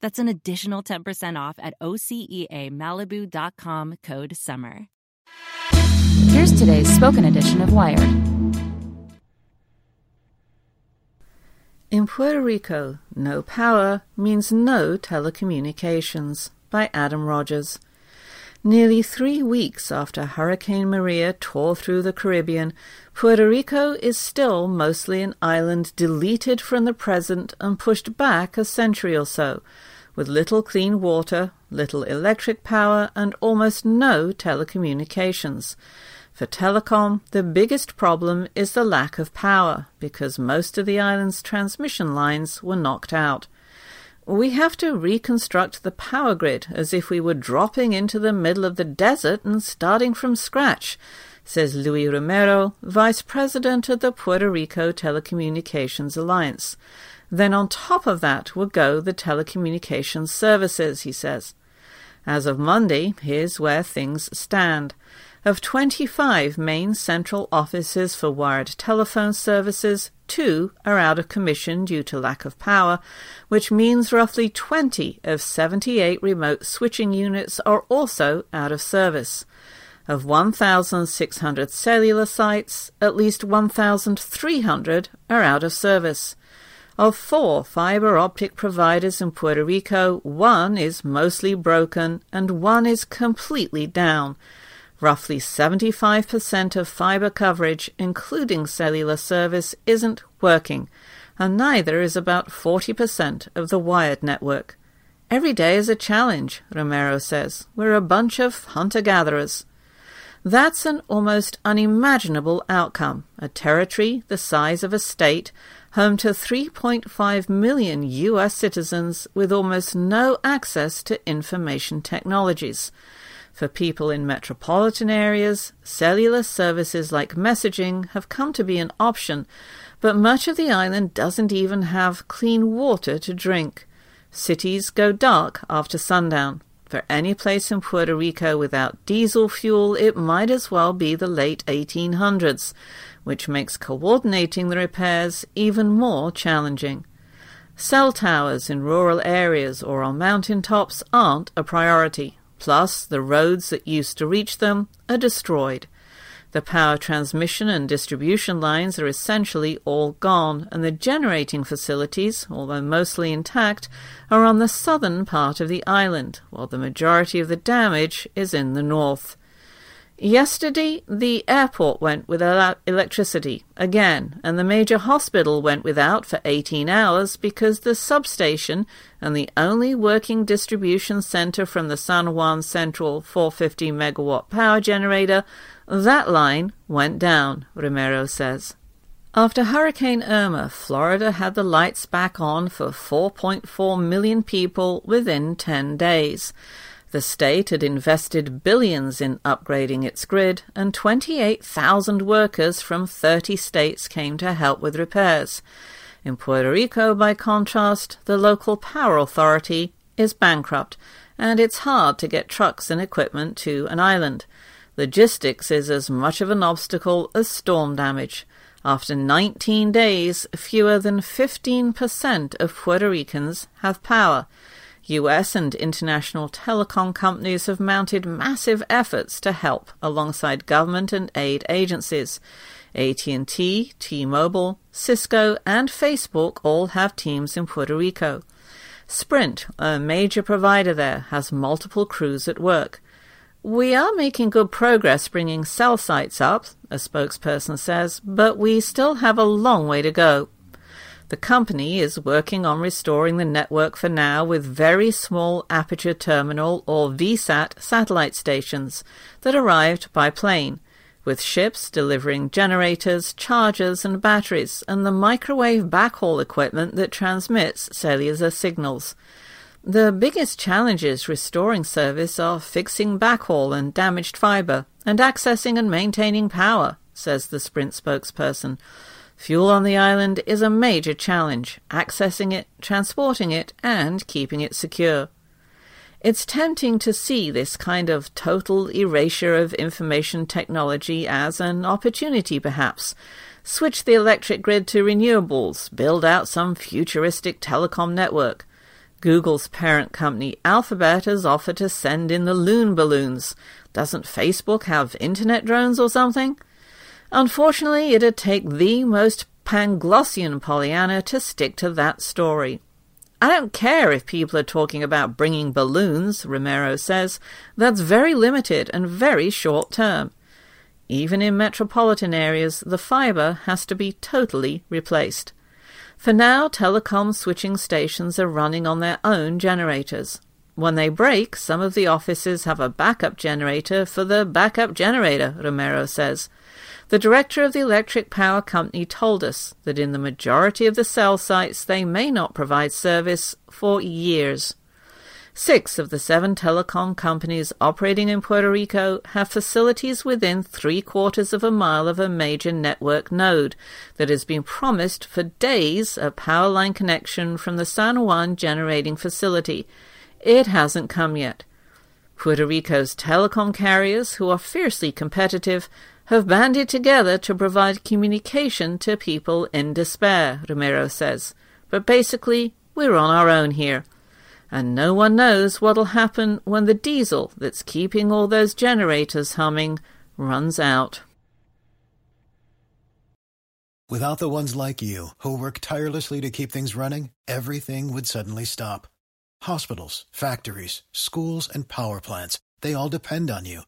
That's an additional 10% off at OseaMalibu.com code SUMMER. Here's today's spoken edition of Wired. In Puerto Rico, no power means no telecommunications by Adam Rogers. Nearly three weeks after Hurricane Maria tore through the Caribbean, Puerto Rico is still mostly an island deleted from the present and pushed back a century or so, with little clean water, little electric power, and almost no telecommunications. For telecom, the biggest problem is the lack of power, because most of the island's transmission lines were knocked out. We have to reconstruct the power grid as if we were dropping into the middle of the desert and starting from scratch, says Luis Romero, vice president of the Puerto Rico Telecommunications Alliance. Then on top of that will go the telecommunications services, he says. As of Monday, here's where things stand. Of 25 main central offices for wired telephone services, two are out of commission due to lack of power, which means roughly 20 of 78 remote switching units are also out of service. Of 1,600 cellular sites, at least 1,300 are out of service. Of four fiber optic providers in Puerto Rico, one is mostly broken and one is completely down. Roughly 75% of fiber coverage, including cellular service, isn't working, and neither is about 40% of the wired network. Every day is a challenge, Romero says. We're a bunch of hunter gatherers. That's an almost unimaginable outcome. A territory the size of a state, home to 3.5 million US citizens with almost no access to information technologies. For people in metropolitan areas, cellular services like messaging have come to be an option, but much of the island doesn't even have clean water to drink. Cities go dark after sundown. For any place in Puerto Rico without diesel fuel, it might as well be the late 1800s, which makes coordinating the repairs even more challenging. Cell towers in rural areas or on mountain tops aren't a priority. Plus, the roads that used to reach them are destroyed. The power transmission and distribution lines are essentially all gone, and the generating facilities, although mostly intact, are on the southern part of the island, while the majority of the damage is in the north. Yesterday, the airport went without electricity again, and the major hospital went without for 18 hours because the substation and the only working distribution center from the San Juan Central 450 megawatt power generator, that line went down, Romero says. After Hurricane Irma, Florida had the lights back on for 4.4 million people within 10 days. The state had invested billions in upgrading its grid, and 28,000 workers from 30 states came to help with repairs. In Puerto Rico, by contrast, the local power authority is bankrupt, and it's hard to get trucks and equipment to an island. Logistics is as much of an obstacle as storm damage. After 19 days, fewer than 15% of Puerto Ricans have power. US and international telecom companies have mounted massive efforts to help alongside government and aid agencies. AT&T, T-Mobile, Cisco, and Facebook all have teams in Puerto Rico. Sprint, a major provider there, has multiple crews at work. We are making good progress bringing cell sites up, a spokesperson says, but we still have a long way to go. The company is working on restoring the network for now with very small aperture terminal or VSAT satellite stations that arrived by plane, with ships delivering generators, chargers, and batteries, and the microwave backhaul equipment that transmits cellular signals. The biggest challenges restoring service are fixing backhaul and damaged fiber, and accessing and maintaining power, says the Sprint spokesperson. Fuel on the island is a major challenge, accessing it, transporting it, and keeping it secure. It's tempting to see this kind of total erasure of information technology as an opportunity, perhaps. Switch the electric grid to renewables, build out some futuristic telecom network. Google's parent company Alphabet has offered to send in the loon balloons. Doesn't Facebook have internet drones or something? Unfortunately, it'd take the most Panglossian Pollyanna to stick to that story. I don't care if people are talking about bringing balloons, Romero says. That's very limited and very short term. Even in metropolitan areas, the fiber has to be totally replaced. For now, telecom switching stations are running on their own generators. When they break, some of the offices have a backup generator for the backup generator, Romero says. The director of the electric power company told us that in the majority of the cell sites they may not provide service for years. Six of the seven telecom companies operating in Puerto Rico have facilities within three quarters of a mile of a major network node that has been promised for days a power line connection from the San Juan generating facility. It hasn't come yet. Puerto Rico's telecom carriers, who are fiercely competitive, have banded together to provide communication to people in despair, Romero says. But basically, we're on our own here. And no one knows what'll happen when the diesel that's keeping all those generators humming runs out. Without the ones like you, who work tirelessly to keep things running, everything would suddenly stop. Hospitals, factories, schools, and power plants, they all depend on you.